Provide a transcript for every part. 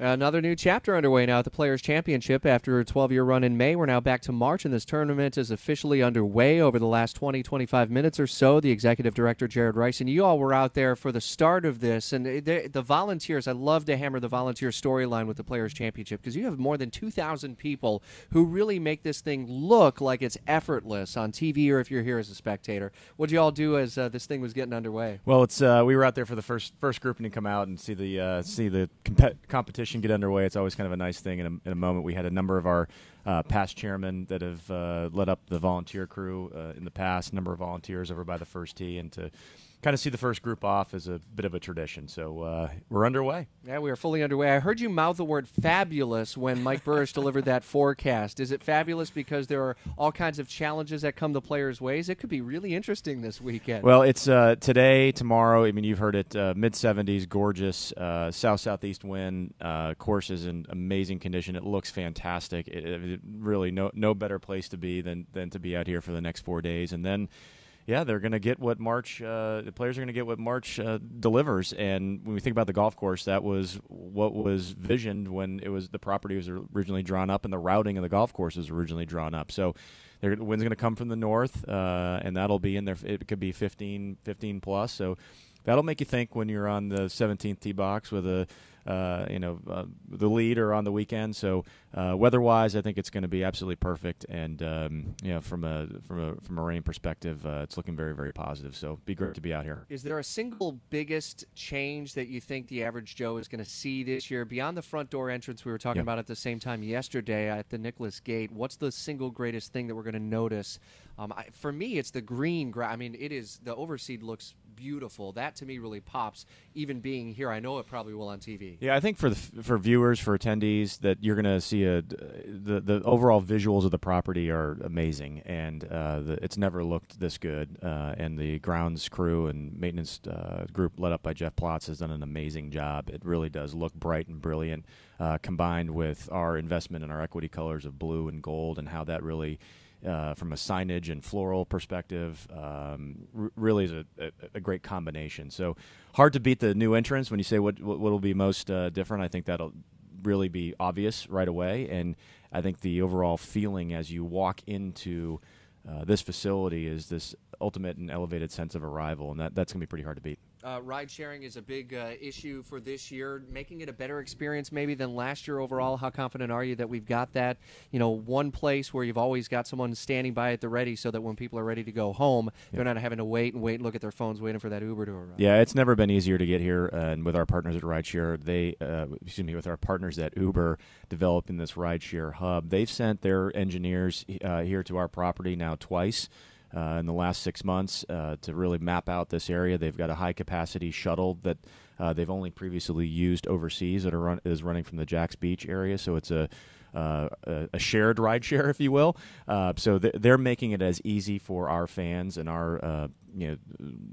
Another new chapter underway now at the Players' Championship. After a 12 year run in May, we're now back to March, and this tournament is officially underway over the last 20, 25 minutes or so. The executive director, Jared Rice, and you all were out there for the start of this. And the, the volunteers, I love to hammer the volunteer storyline with the Players' Championship because you have more than 2,000 people who really make this thing look like it's effortless on TV or if you're here as a spectator. What did you all do as uh, this thing was getting underway? Well, it's uh, we were out there for the first first grouping to come out and see the uh, see the comp- competition get underway, it's always kind of a nice thing in a, in a moment. We had a number of our uh, past chairmen that have uh, led up the volunteer crew uh, in the past, number of volunteers over by the first tee, and to kind of see the first group off as a bit of a tradition. So uh, we're underway. Yeah, we are fully underway. I heard you mouth the word fabulous when Mike Buresh delivered that forecast. Is it fabulous because there are all kinds of challenges that come the players' ways? It could be really interesting this weekend. Well, it's uh, today, tomorrow. I mean, you've heard it uh, mid 70s, gorgeous, uh, south southeast wind. Uh, course is in amazing condition. It looks fantastic. It, it really, no, no better place to be than, than to be out here for the next four days. And then yeah, they're going to get what March. Uh, the players are going to get what March uh, delivers. And when we think about the golf course, that was what was visioned when it was the property was originally drawn up and the routing of the golf course was originally drawn up. So the wind's going to come from the north, uh, and that'll be in there. It could be 15, 15 plus. So that'll make you think when you're on the 17th tee box with a uh, you know, uh, the lead or on the weekend. So uh, weather-wise, I think it's going to be absolutely perfect. And um, you know, from a from a from a rain perspective, uh, it's looking very very positive. So be great to be out here. Is there a single biggest change that you think the average Joe is going to see this year beyond the front door entrance we were talking about at the same time yesterday at the Nicklaus Gate? What's the single greatest thing that we're going to notice? Um, I, for me, it's the green. Gra- I mean, it is the overseed looks beautiful. That to me really pops. Even being here, I know it probably will on TV. Yeah, I think for the for viewers, for attendees, that you're going to see a the the overall visuals of the property are amazing, and uh, the, it's never looked this good. Uh, and the grounds crew and maintenance uh, group, led up by Jeff Plotts, has done an amazing job. It really does look bright and brilliant, uh, combined with our investment in our equity colors of blue and gold, and how that really uh, from a signage and floral perspective, um, r- really is a, a, a, great combination. So hard to beat the new entrance when you say what what will be most uh, different. I think that'll really be obvious right away, and I think the overall feeling as you walk into uh, this facility is this ultimate and elevated sense of arrival, and that, that's going to be pretty hard to beat. Uh, ride sharing is a big uh, issue for this year, making it a better experience maybe than last year overall. How confident are you that we've got that? You know, one place where you've always got someone standing by at the ready, so that when people are ready to go home, they're not having to wait and wait and look at their phones waiting for that Uber to arrive. Yeah, it's never been easier to get here, uh, and with our partners at Rideshare, they uh, excuse me, with our partners at Uber developing this Rideshare hub, they've sent their engineers uh, here to our property now twice in the last six months uh, to really map out this area. They've got a high capacity shuttle that uh, they've only previously used overseas that run, is running from the Jax Beach area. So it's a uh, a, shared ride share, if you will. Uh, so th- they're making it as easy for our fans and our uh, you know,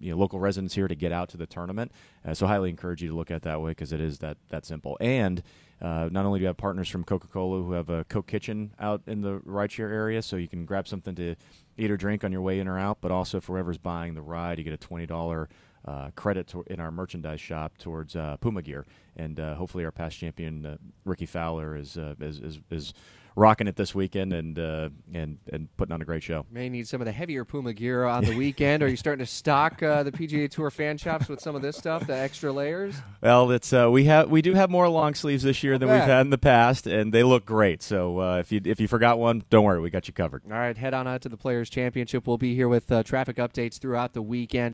you know local residents here to get out to the tournament. so highly encourage you to look at that way because it is that that simple. And uh, not only do we have partners from Coca Cola who have a Coke Kitchen out in the rideshare area, so you can grab something to eat or drink on your way in or out, but also for whoever's buying the ride, you get a $20 uh, credit to, in our merchandise shop towards uh, Puma gear. And uh, hopefully, our past champion, uh, Rickie Fowler, is, uh, is, is, is rocking it this weekend and uh, and and putting on a great show. May need some of the heavier Puma gear on the weekend. Are you starting to stock uh, the PGA Tour fan shops with some of this stuff, the extra layers? Well, it's uh, we have we do have more long sleeves this year than we've had in the past, and they look great. So uh, if you if you forgot one, don't worry, we got you covered. All right, head on out to the Players Championship. We'll be here with uh, traffic updates throughout the weekend.